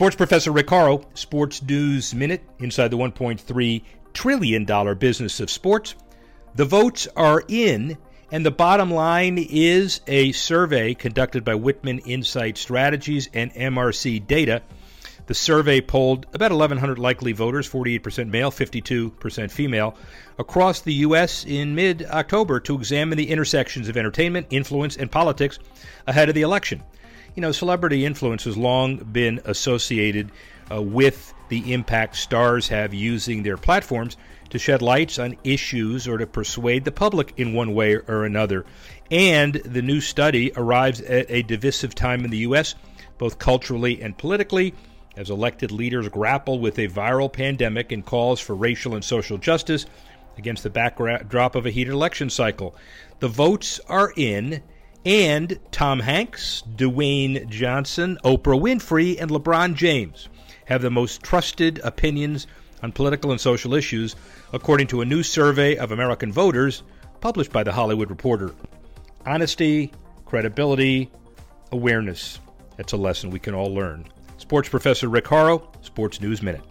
Sports professor Rick Horrow, Sports News Minute, inside the $1.3 trillion business of sports. The votes are in, and the bottom line is a survey conducted by Whitman Insight Strategies and MRC Data. The survey polled about 1,100 likely voters, 48% male, 52% female, across the U.S. in mid October to examine the intersections of entertainment, influence, and politics ahead of the election you know, celebrity influence has long been associated uh, with the impact stars have using their platforms to shed lights on issues or to persuade the public in one way or another. And the new study arrives at a divisive time in the U.S., both culturally and politically, as elected leaders grapple with a viral pandemic and calls for racial and social justice against the backdrop of a heated election cycle. The votes are in and Tom Hanks, Dwayne Johnson, Oprah Winfrey, and LeBron James have the most trusted opinions on political and social issues, according to a new survey of American voters published by The Hollywood Reporter. Honesty, credibility, awareness. That's a lesson we can all learn. Sports professor Rick Horrow, Sports News Minute.